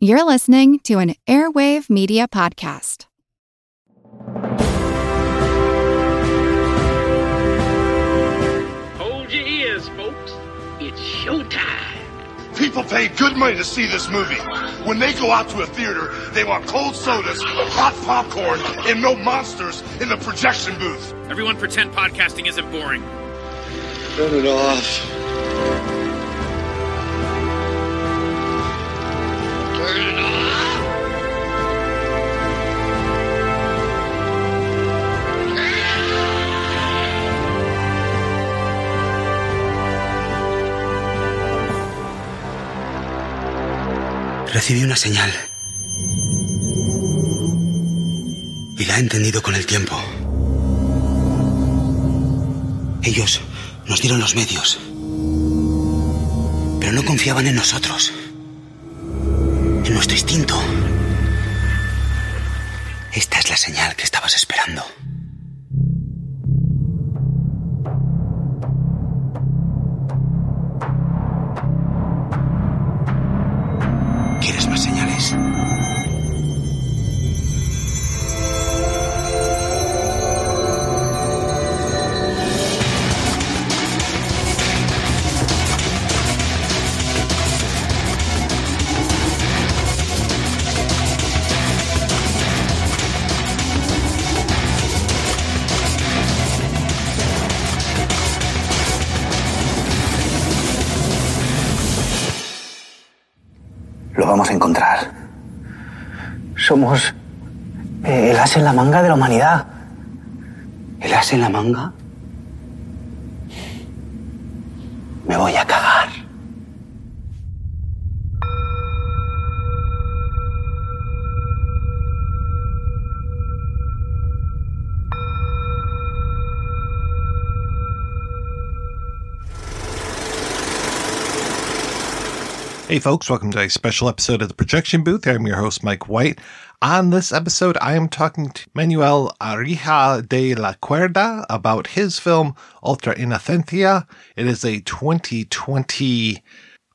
You're listening to an Airwave Media Podcast. Hold your ears, folks. It's showtime. People pay good money to see this movie. When they go out to a theater, they want cold sodas, hot popcorn, and no monsters in the projection booth. Everyone pretend podcasting isn't boring. Turn it off. Recibí una señal. Y la he entendido con el tiempo. Ellos nos dieron los medios. Pero no confiaban en nosotros. En nuestro instinto. Esta es la señal que estabas esperando. As en la manga de la humanidad. ¿El as en la manga? Me voy a cagar. Hey, folks, welcome to a special episode of the Projection Booth. I'm your host, Mike White. On this episode, I am talking to Manuel Arija de la Cuerda about his film Ultrainocencia. It is a 2020,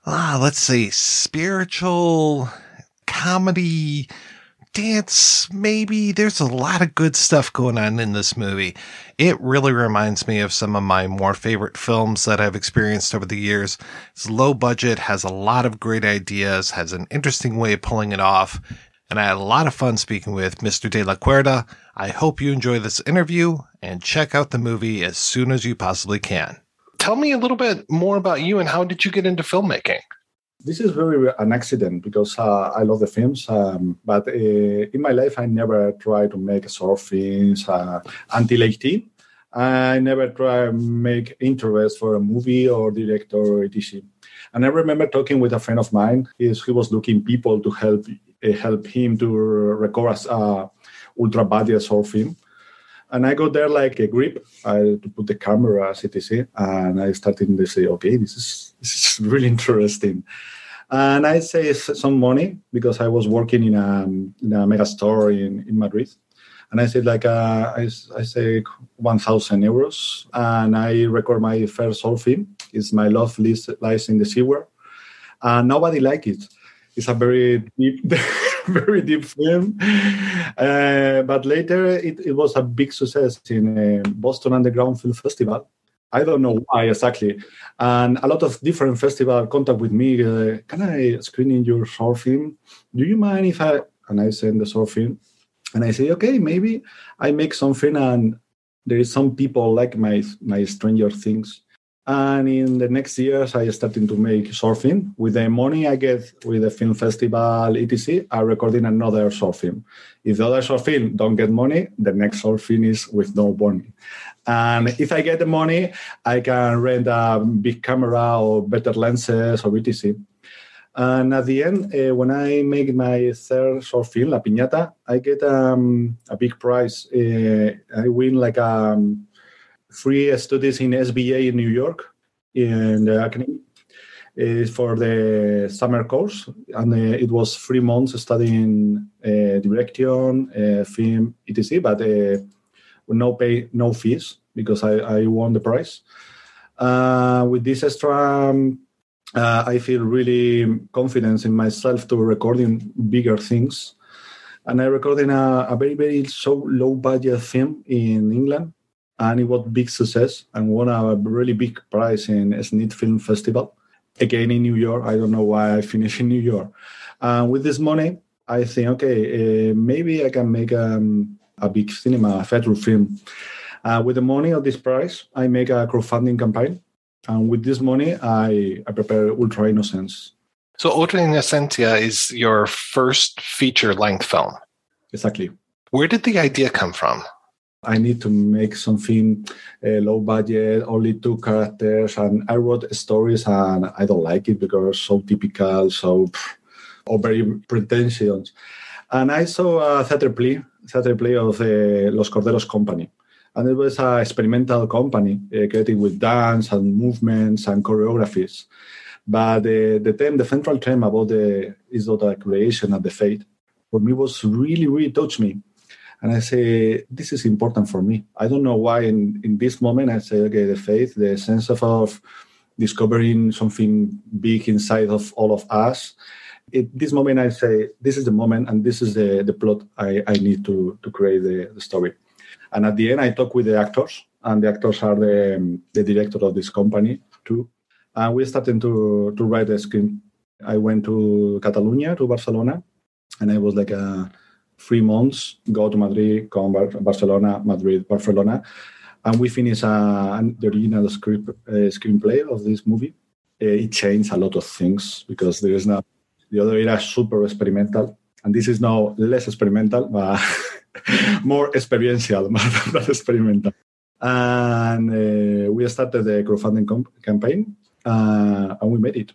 ah, let's say, spiritual comedy dance, maybe. There's a lot of good stuff going on in this movie. It really reminds me of some of my more favorite films that I've experienced over the years. It's low budget, has a lot of great ideas, has an interesting way of pulling it off, and I had a lot of fun speaking with Mr. De La Cuerda. I hope you enjoy this interview and check out the movie as soon as you possibly can. Tell me a little bit more about you and how did you get into filmmaking? this is very an accident because uh, I love the films, um, but uh, in my life I never tried to make short films uh, until 18. I never to make interest for a movie or director or etc. And I remember talking with a friend of mine. He, was looking people to help help him to record as a ultra budget short film. And I got there like a grip I, to put the camera, etc. And I started to say, okay, this is this is really interesting. And I saved some money because I was working in a, in a mega store in, in Madrid. And I said like uh, I, I say 1,000 euros, and I record my first short film. It's my love lies in the sewer, and nobody like it. It's a very deep, very deep film. Uh, but later it, it was a big success in uh, Boston Underground Film Festival. I don't know why exactly. And a lot of different festivals contact with me. Uh, Can I screen in your short film? Do you mind if I? And I send the short film, and I say, okay, maybe I make something, and there is some people like my my Stranger Things. And in the next years, I started to make short film. With the money I get with the film festival, etc., I recording another short film. If the other short film don't get money, the next short film is with no money. And if I get the money, I can rent a big camera or better lenses or etc. And at the end, uh, when I make my third short film, La Piñata, I get um, a big prize. Uh, I win like um, free studies in SVA in New York in the academy uh, for the summer course, and uh, it was three months studying uh, direction, uh, film, etc. But uh, no pay, no fees because I, I won the prize. Uh, with this extra um, I feel really confident in myself to recording bigger things. And I recorded a, a very, very so low budget film in England. And it was big success and won a really big prize in SNIT Film Festival. Again in New York. I don't know why I finished in New York. And with this money, I think, okay, uh, maybe I can make um, a big cinema, a feature film. Uh, with the money of this prize, I make a crowdfunding campaign and with this money, I, I prepare Ultrainnocence. So Ultrainocencia is your first feature length film. Exactly. Where did the idea come from? I need to make something uh, low budget, only two characters, and I wrote stories, and I don't like it because so typical, so pff, or very pretentious. And I saw a theater play, theater play of the Los Corderos Company, and it was an experimental company uh, created with dance and movements and choreographies. But uh, the theme, the central theme about the is the creation and the fate, for me was really, really touched me. And I say, this is important for me. I don't know why in, in this moment I say, okay, the faith, the sense of, of discovering something big inside of all of us. At this moment I say, this is the moment and this is the, the plot I, I need to, to create the, the story. And at the end, I talk with the actors, and the actors are the, the director of this company too. And we started to, to write the script. I went to Catalonia, to Barcelona, and I was like uh, three months, go to Madrid, come Bar- Barcelona, Madrid, Barcelona. And we finished uh, the original script uh, screenplay of this movie. Uh, it changed a lot of things because there is now the other era super experimental, and this is now less experimental, but more experiential, not experimental. And uh, we started the crowdfunding comp- campaign uh, and we made it.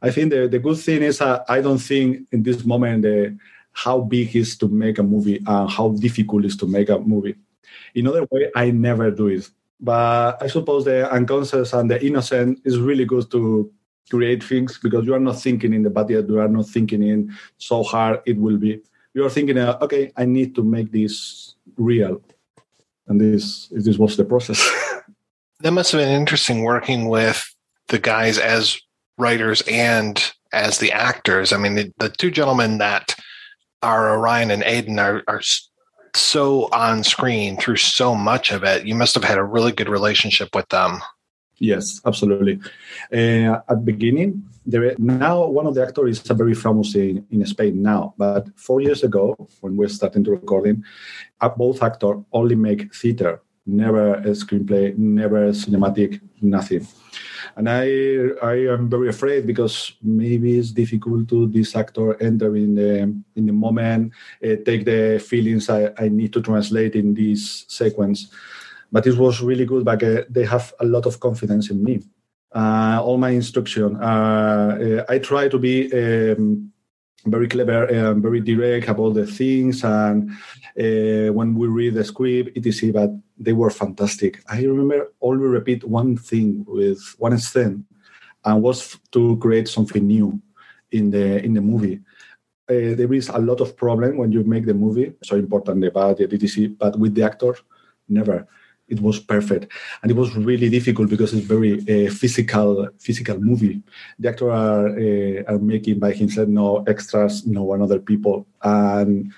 I think the, the good thing is uh, I don't think in this moment uh, how big is to make a movie and how difficult is to make a movie. In other way, I never do it. But I suppose the unconscious and the innocent is really good to create things because you are not thinking in the budget, you are not thinking in so hard it will be you're thinking, uh, okay, I need to make this real, and this this was the process. that must have been interesting working with the guys as writers and as the actors. I mean, the, the two gentlemen that are Orion and Aiden are, are so on screen through so much of it. You must have had a really good relationship with them. Yes, absolutely. Uh, at beginning, there now one of the actors is very famous in, in Spain now. But four years ago, when we're starting to recording, uh, both actors only make theater, never a screenplay, never cinematic, nothing. And I I am very afraid because maybe it's difficult to this actor enter in the in the moment, uh, take the feelings I, I need to translate in this sequence but it was really good. But uh, they have a lot of confidence in me. Uh, all my instruction. Uh, I try to be um, very clever and very direct about the things. And uh, when we read the script, etc., but they were fantastic. I remember only repeat one thing with one scene, and was to create something new in the in the movie. Uh, there is a lot of problem when you make the movie. So important the budget, etc. But with the actors, never it was perfect. And it was really difficult because it's very uh, physical physical movie. The actor are, uh, are making by himself no extras no one other people. And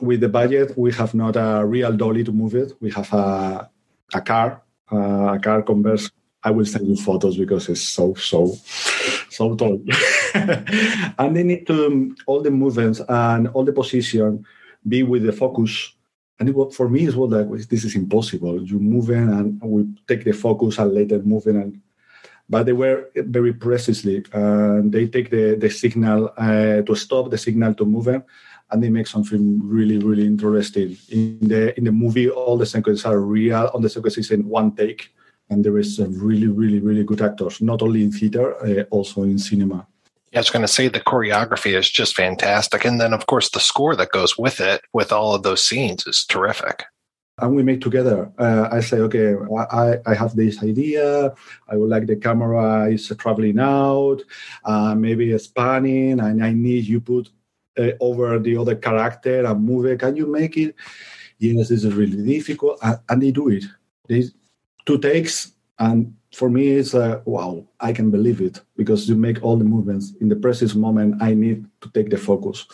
with the budget we have not a real dolly to move it. We have a, a car uh, a car converse. I will send you photos because it's so so so tall. And they need to um, all the movements and all the position be with the focus and it for me, it was like, this is impossible. You move in and we take the focus and later move in. And, but they were very precisely. And they take the, the signal uh, to stop, the signal to move in, and they make something really, really interesting. In the in the movie, all the sequences are real. All the sequences in one take. And there is really, really, really good actors, not only in theater, uh, also in cinema. I was going to say the choreography is just fantastic. And then, of course, the score that goes with it, with all of those scenes, is terrific. And we make together. Uh, I say, okay, I, I have this idea. I would like the camera is traveling out, uh, maybe a spanning, and I need you put uh, over the other character and move it. Can you make it? Yes, this is really difficult. And, and they do it. They two takes and for me it's uh, wow i can believe it because you make all the movements. In the precise moment i need to take the focus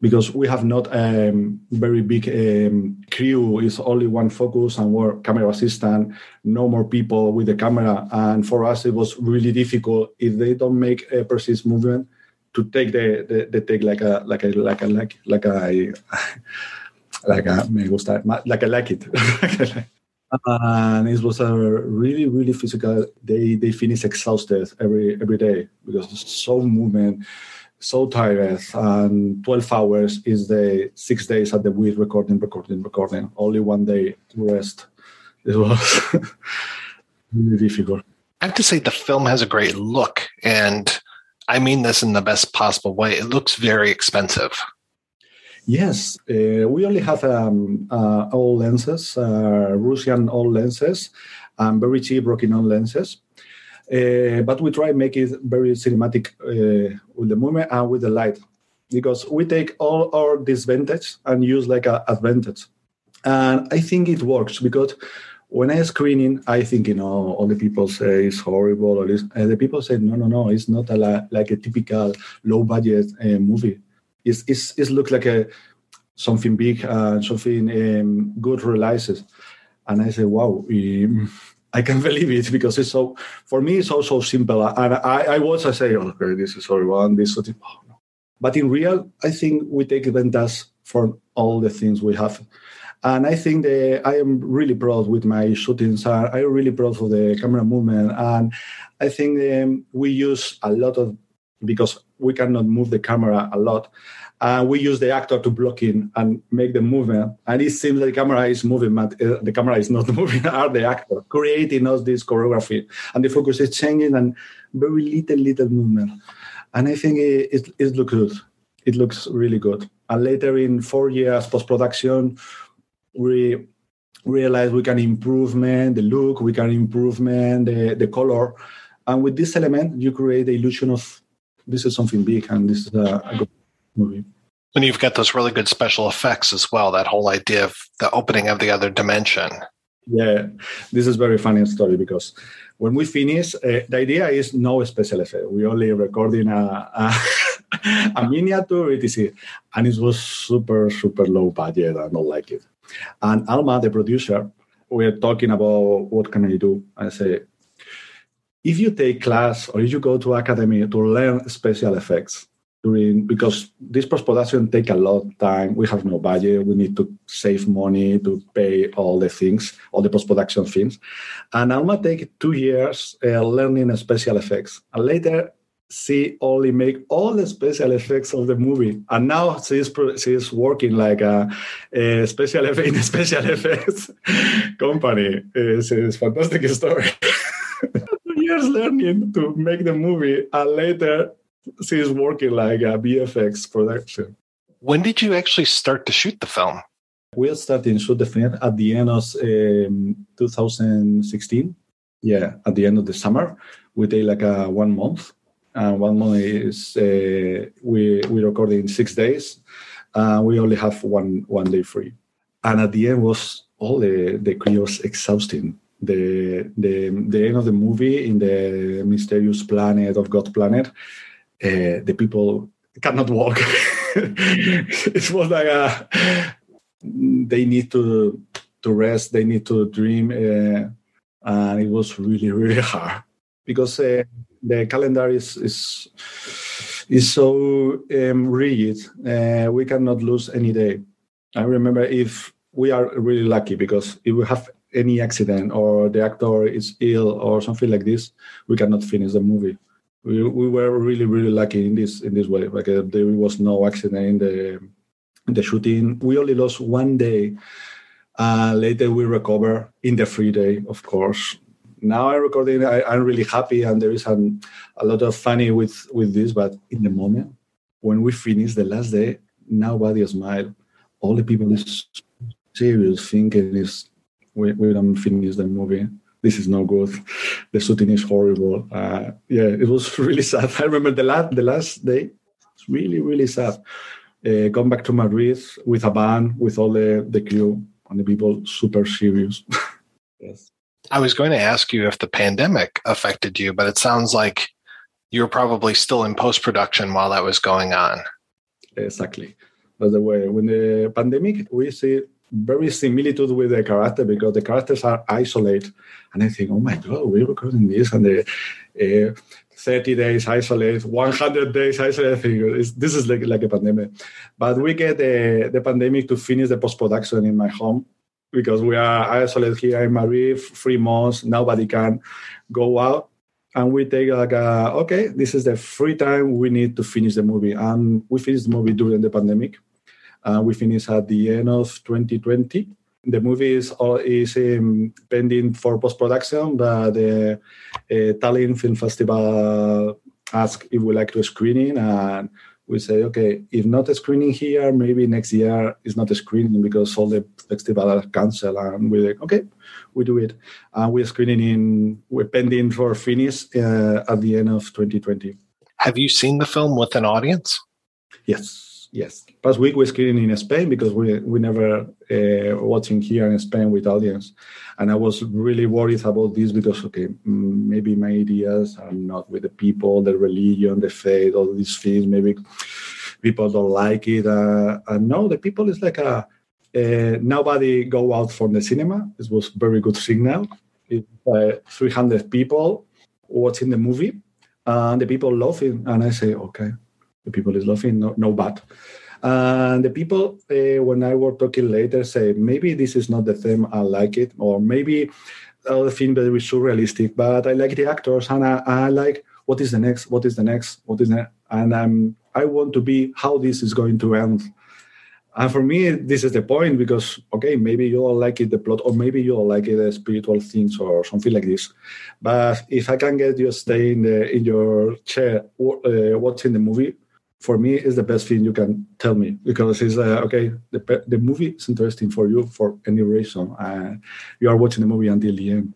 because we have not a um, very big um, crew. It's only one focus and we're camera assistant no more people with the camera. And for us it was really difficult. If they don't make a precise movement to take the, the, the take like a like a like a like like a like a me gusta like I like it and it was a really really physical. They they finish exhausted every every day because so movement so tired and 12 hours is the six days at the week recording recording recording. Only one day to rest. It was really difficult. I have to say the film has a great look and i mean this in the best possible way. It looks very expensive Yes, uh, we only have um, uh, old lenses, uh, Russian old lenses, and very cheap Rokinon lenses. Uh, but we try make it very cinematic uh, with the movement and with the light, because we take all our disadvantage and use like a advantage. And I think it works because when I screening, I think you know all the people say it's horrible, or uh, the people say no, no, no, it's not a, like a typical low budget movie it looks like a something big and something um, good realizes. And I say, wow, I can't believe it because it's so, for me, it's also simple. And I, I was, I say, oh, okay, this is. And this, sort of, oh, no. But in real, I think we take advantage for all the things we have. And I think I am really proud with my shootings. I'm really proud of the camera movement. And I think um, we use a lot of, because we cannot move the camera a lot. Uh, we use the actor to block in and make the movement. And it seems that the camera is moving, but uh, the camera is not moving, are the actor creating us this choreography. And the focus is changing and very little, little movement. And I think it, it, it looks good. It looks really good. And later in four years post production, we realize we can improvement the look, we can improvement the, the color. And with this element, you create the illusion of this is something big and this is a, a good movie. And you've got those really good special effects as well. That whole idea of the opening of the other dimension. Yeah, this is very funny story because when we finish, uh, the idea is no special effect. We only recording a, a, a miniature etc. And it was super super low budget. I don't like it. And Alma, the producer, we're talking about what can I do. I say, if you take class or if you go to academy to learn special effects during because this post production take a lot of time we have no budget we need to save money to pay all the things all the post production things. And alma take two years uh, learning special effects. And later she only make all the special effects of the movie. And now she's she's working like a, a special effect in a special effects company. It's, it's a fantastic story years learning to make the movie, and later she's working like a VFX production. When did you actually start to shoot the film? We started to shoot the film at the end of um, 2016. Yeah, at the end of the summer, we take like a one month, and one month is uh, we we recorded in six days. Uh, we only have one one day free, and at the end was all the the crew was exhausting the the the end of the movie in the mysterious planet of God planet, uh, the people cannot walk. it was like a, they need to to rest, they need to dream, uh, and it was really really hard because uh, the calendar is is is so um, rigid. Uh, we cannot lose any day. I remember if we are really lucky because if we have any accident or the actor is ill or something like this, we cannot finish the movie. We, we were really really lucky in this in this way. Like uh, there was no accident in the in the shooting. We only lost one day. Uh, later we recover in the free day, of course. Now I'm recording. I, am really happy, and there is an, a lot of funny with with this. But in the moment when we finish the last day, nobody smile. All the people is serious, thinking is we, we don't finish the movie. This is no good. The shooting is horrible. Uh, yeah, it was really sad. I remember the last the last day. It's really really sad. Uh, come back to Madrid with a band, with all the the crew and the people super serious. yes. I was going to ask you if the pandemic affected you, but it sounds like you were probably still in post production while that was going on. Exactly. That's the way. When the pandemic, we see very similitude with the character because the characters are isolated. And I think, oh my God, we're recording this and the uh, 30 days isolated, 100 days isolated. I think this is like, like a pandemic. But we get the, the pandemic to finish the post production in my home because we are isolated here in Madrid, three months, nobody can go out. And we take like, a, okay, this is the free time we need to finish the movie. And we finished the movie during the pandemic. Uh, we finished at the end of 2020. The movie is, is um, pending for post production, but the uh, Tallinn Film Festival asked if we like to screening, and we say, okay, if not a screening here, maybe next year is not a screening because all the festival are canceled. And we're like, okay, we do it. And we're screening in, we're pending for finish uh, at the end of 2020. Have you seen the film with an audience? Yes yes. Past week we're screening in Spain because we we never uh, watching here in Spain with audience, and I was really worried about this because okay, mm, maybe my ideas are not with the people, the religion, the faith, all these things. Maybe people don't like it. Uh, and no, the people is like a uh, nobody go out from the cinema. This was very good signal. Uh, 300 people watching the movie, and the people laughing, and I say okay the people is laughing, no, no bad. And the people, uh, when I were talking later, say maybe this is not the theme I like it, or maybe the film very surrealistic, but I like the actors and I, I, like what is the next, what is the next, what is the, next? and I want to be how this is going to end. And for me, this is the point because okay, maybe you don't like it the plot, or maybe you don't like it the spiritual things or something like this. But if I can get you stay in the in your chair uh, watching the movie, for me is the best thing you can tell me because it's uh, okay the, the movie is interesting for you for any reason uh, you are watching the movie until the end.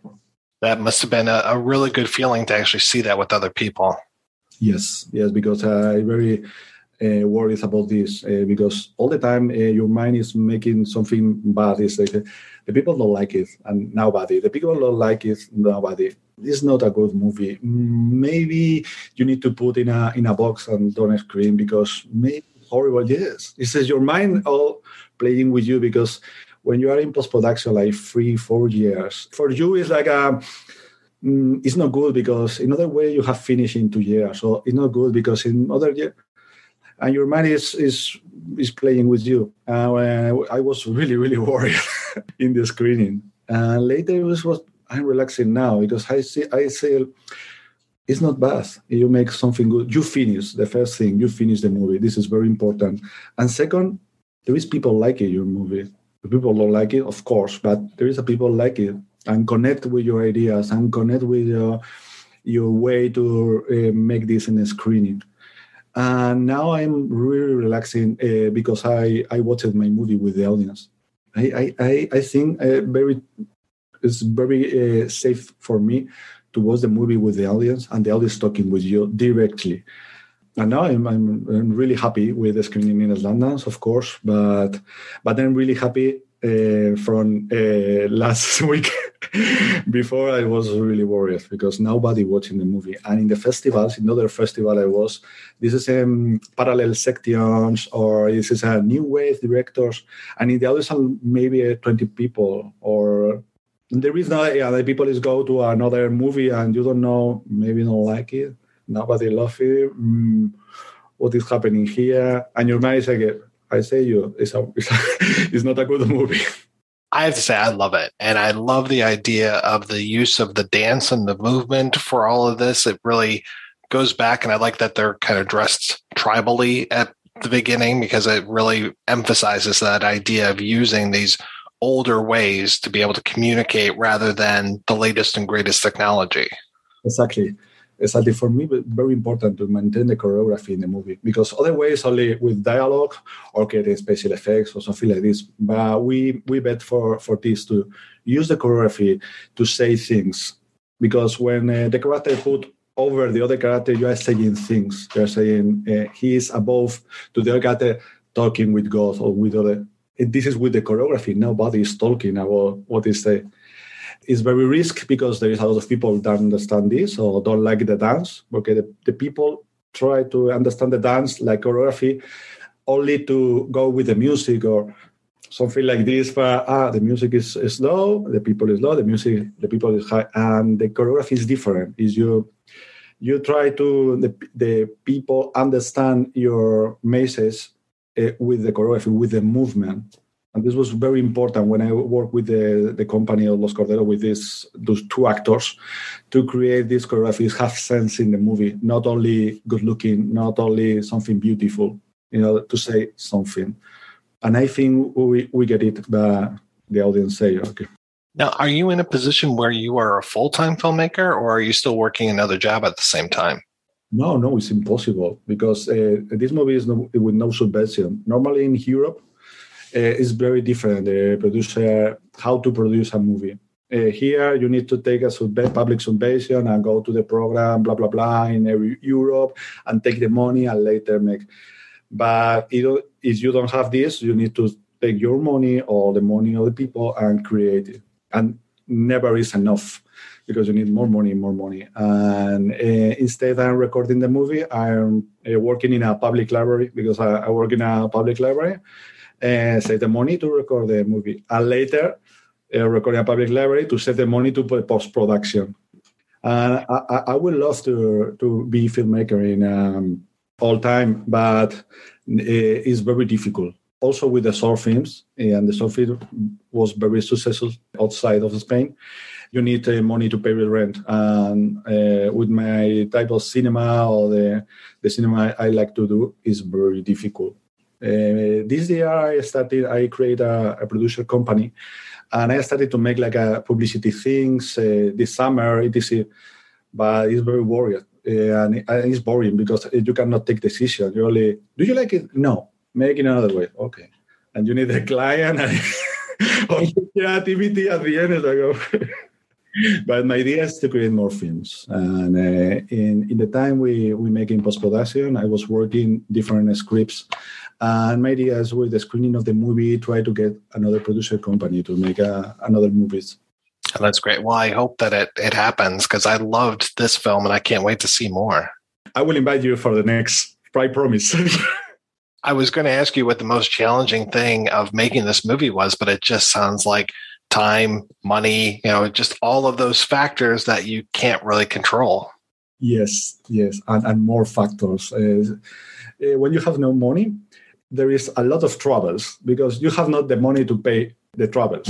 That must have been a, a really good feeling to actually see that with other people. Yes yes because i very uh, worries about this uh, because all the time uh, your mind is making something bad. It's like the people don't like it, and nobody. The people don't like it, nobody. It's not a good movie. Maybe you need to put in a in a box and don't scream because maybe horrible. Yes, it says your mind all playing with you because when you are in post production, like three, four years, for you it's like a mm, it's not good because in other way you have finished in two years. So it's not good because in other year and your money is is is playing with you. Uh, I was really really worried in the screening. Uh, later it was I'm relaxing now because I see I say it's not bad. You make something good. You finish the first thing. You finish the movie. This is very important. And second, there is people like it, your movie. People don't like it, of course, but there is a people like it and connect with your ideas and connect with your your way to uh, make this in a screening. And now I'm really relaxing uh, because I, I watched my movie with the audience. I, I, I think uh, very it's very uh, safe for me to watch the movie with the audience and the audience talking with you directly. And now I'm, I'm, I'm really happy with the screening in London, of course, but but I'm really happy uh, from uh, last week. Before I was really worried because nobody watching the movie, and in the festivals, in other festival I was, this is um, parallel sections or this is a new wave directors, and in the other others maybe 20 people or the reason yeah, the people is go to another movie and you don't know, maybe don't like it, nobody love it. Mm, what is happening here? And your mind is like, I say you, it's, a, it's, a, it's not a good movie. I have to say, I love it. And I love the idea of the use of the dance and the movement for all of this. It really goes back, and I like that they're kind of dressed tribally at the beginning because it really emphasizes that idea of using these older ways to be able to communicate rather than the latest and greatest technology. Exactly exactly for me very important to maintain the choreography in the movie because otherwise only with dialogue or creating special effects or something like this. But we we bet for for this to use the choreography to say things because when uh, the character put over the other character you are saying things. You're saying uh, he is above to the other character talking with god or with other. This is with the choreography. Nobody is talking about what is the It's very risky because there is a lot of people that understand this or don't like the dance. Okay, the, the people try to understand the dance like choreography only to go with the music or something like this but ah the music is, is low the people is low the music the people is high and the choreography is different is you you try to the, the people understand your message uh, with the choreography with the movement and this was very important when I worked with the, the company of Los Corderos with this those two actors to create these choreographies have sense in the movie, not only good looking, not only something beautiful, you know, to say something. And I think we, we get it, but the audience say, okay. Now, are you in a position where you are a full time filmmaker or are you still working another job at the same time? No, no, it's impossible because uh, this movie is no, with no subvention. Normally in Europe, is very different. The producer, how to produce a movie. Uh, here, you need to take a sub- public subvention and go to the program, blah blah blah, in Europe, and take the money and later make. But if you don't have this, you need to take your money or the money of the people and create it. And never is enough because you need more money, more money. And uh, instead, I'm recording the movie. I'm uh, working in a public library because I, I work in a public library uh, save the money to record the movie, and later uh, record a public library to save the money to post production. And I, I, would love to to be filmmaker in um, all time, but uh, it's very difficult. Also with the short films, and the short film was very successful outside of Spain. You need uh, money to pay the rent, and uh, with my type of cinema or the the cinema I like to do is very difficult uh, this year, I started. I created a, a, producer company, and I started to make like a publicity things uh, this summer, etc. But it's very boring, uh, and it's boring because you cannot take decision. You only do you like it? No, make it another way. Okay, and you need a client and creativity at the end. Is like, but my idea is to create more films. And uh, in in the time we we make in post production, I was working different scripts and my idea is with the screening of the movie, try to get another producer company to make a, another movies. Oh, that's great. Well, I hope that it, it happens because I loved this film and I can't wait to see more. I will invite you for the next, I promise. I was going to ask you what the most challenging thing of making this movie was, but it just sounds like time, money, you know, just all of those factors that you can't really control. Yes, yes, and, and more factors. Uh, uh, when you have no money, there is a lot of troubles because you have not the money to pay the troubles.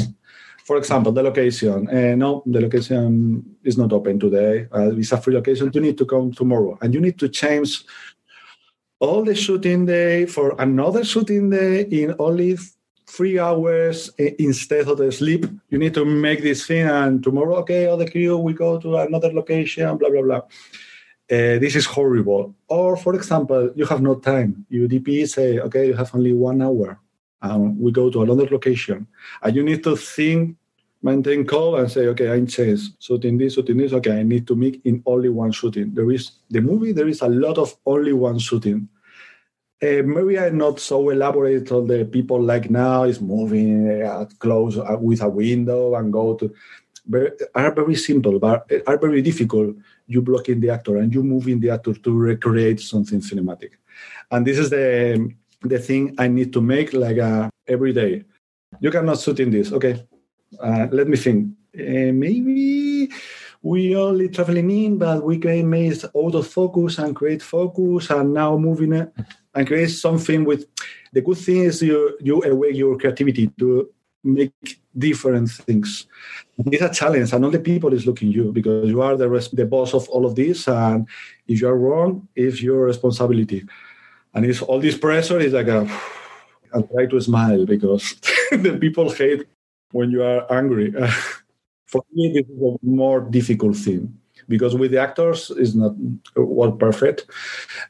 For example, the location. Uh, no, the location is not open today. Uh, it's a free location. You need to come tomorrow, and you need to change all the shooting day for another shooting day in only three hours uh, instead of the sleep. You need to make this thing, and tomorrow, okay, all the crew we go to another location. Blah blah blah uh, this is horrible. Or, for example, you have no time. You DP say, okay, you have only one hour. we go to another location. And you need to think, maintain call and say, okay, I'm changed. Shooting this, shooting this. Okay, I need to make in only one shooting. There is the movie, there is a lot of only one shooting. Uh, maybe I'm not so elaborate on the people like now is moving uh, close uh, with a window and go to are very simple but are very difficult you block in the actor and you move in the actor to recreate something cinematic. And this is the the thing I need to make like uh, every day. You cannot shoot in this. Okay, uh, let me think. Uh, maybe we only traveling in, but we can make out of focus and create focus, and now moving it and create something with. The good thing is you you awake your creativity to make different things. It's a challenge, and all the people is looking you because you are the rest, the boss of all of this. And if you are wrong, it's your responsibility. And it's all this pressure is like a, and try to smile because the people hate when you are angry. For me, this is a more difficult thing because with the actors it's not uh, what perfect,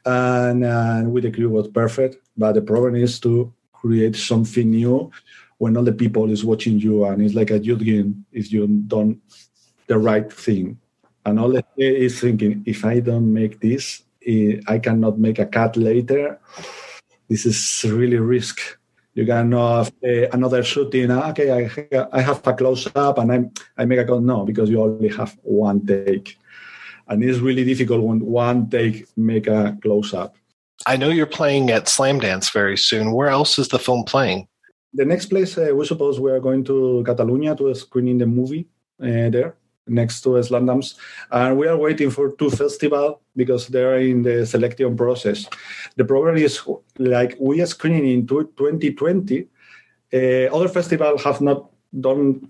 and, and with the crew was perfect. But the problem is to create something new when all the people is watching you and it's like a youth game if you done the right thing and all the is thinking if i don't make this i cannot make a cut later this is really risk You can have another shooting. ah, Okay, I, I have a close up and I I make a call. No, because you only have one take, and it's really difficult when one take make a close up. I know you're playing at Slamdance very soon. Where else is the film playing? The next place uh, we suppose we are going to Catalonia to screening the movie uh, there next to Slamdance, and we are waiting for two festivals because they are in the selection process. The problem is like we are screening in 2020. Uh, other festivals have not don't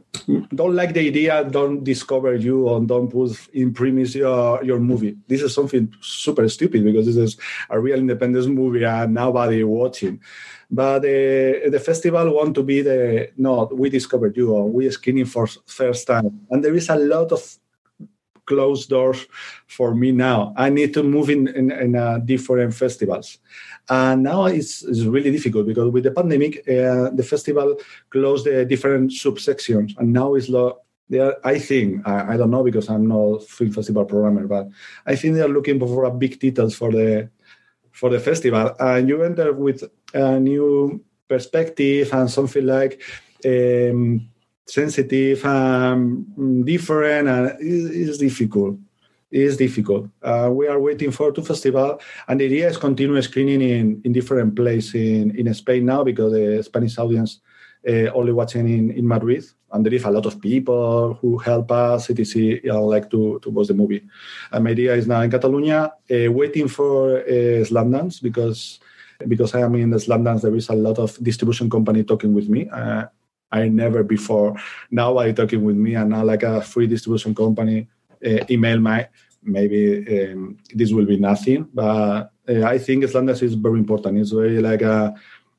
don't like the idea, don't discover you, and don't put in premise your your movie. This is something super stupid because this is a real independent movie and nobody watching. But uh, the festival want to be the no, we discovered you or we screening for first time, and there is a lot of closed doors for me now. I need to move in in, in uh, different festivals, and now it's, it's really difficult because with the pandemic, uh, the festival closed the different subsections, and now it's lo- they are, I think I, I don't know because I'm not film festival programmer, but I think they are looking for a big titles for the for the festival, and you enter with a new perspective and something like. Um, sensitive and different and it's difficult. It's difficult. Uh, we are waiting for two festival and the idea is continue screening in, in different places in, in spain now because the spanish audience uh, only watching in, in madrid and there is a lot of people who help us. Etc you know, like to, to watch the movie. And my idea is now in catalonia uh, waiting for uh, slamdance because because i am in the slamdance there is a lot of distribution company talking with me uh, I never before. Now I talking with me, and now like a free distribution company uh, email my maybe um, this will be nothing, but uh, I think Slamdance is very important. It's very like uh,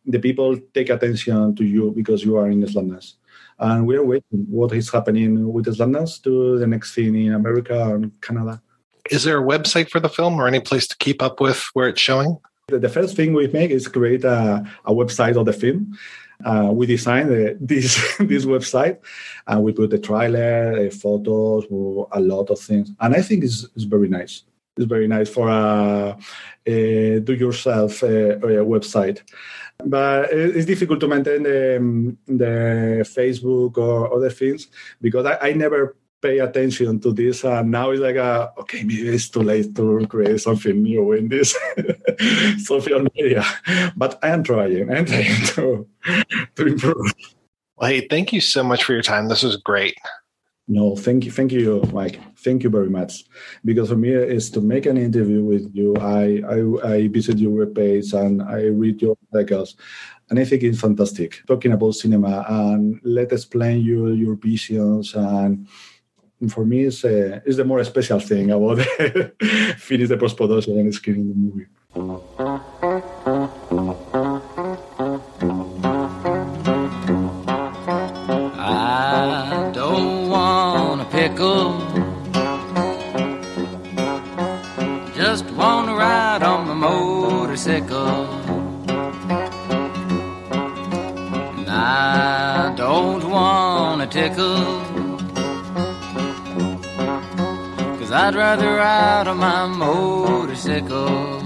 the people take attention to you because you are in Slamdance. And we are waiting what is happening with Slamdance to the next thing in America and Canada. Is there a website for the film or any place to keep up with where it's showing? The, the first thing we make is create a, a website of the film. Uh, we designed uh, this this website and we put the trailer, uh, photos, a lot of things. And I think it's, it's very nice. It's very nice for a, a do-yourself uh, website. But it's difficult to maintain the, um, the Facebook or other things because I, I never pay attention to this and now it's like a, okay maybe it's too late to create something new in this social media but i am trying i'm trying to, to improve. Well hey thank you so much for your time. This was great. No thank you thank you mike. Thank you very much. Because for me is to make an interview with you i i, I visit your webpage and i read your articles and I think it's fantastic. Talking about cinema and let us explain you your visions and for me is uh, is the more special thing about finish the post production and screening the movie. I don't want a pickle. Just want to ride on my motorcycle. And I don't want a tickle. I'd rather ride on my motorcycle.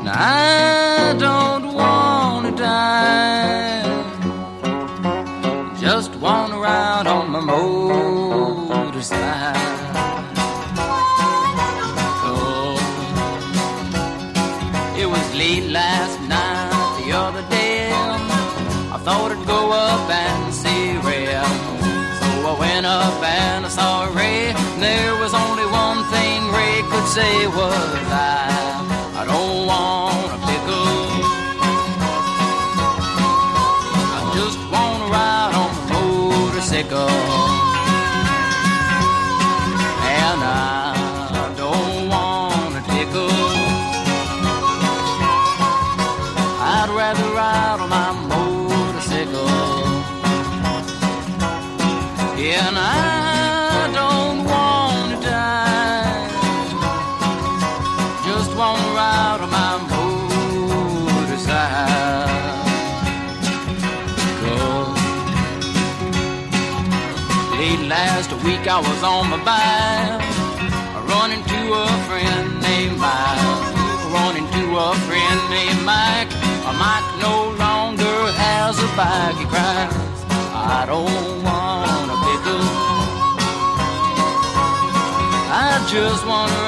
And I don't want to die. Just want to ride on my motorcycle. Oh, it was late last night, the other day. I thought I'd go up and see Went up and I saw Ray. And there was only one thing Ray could say was I, I don't want a pickle. I just want to ride on the motorcycle. I was on my bike. I run into a friend named Mike. Run into a friend named Mike. Mike no longer has a bike. He cries, I don't want a pickle. I just to ride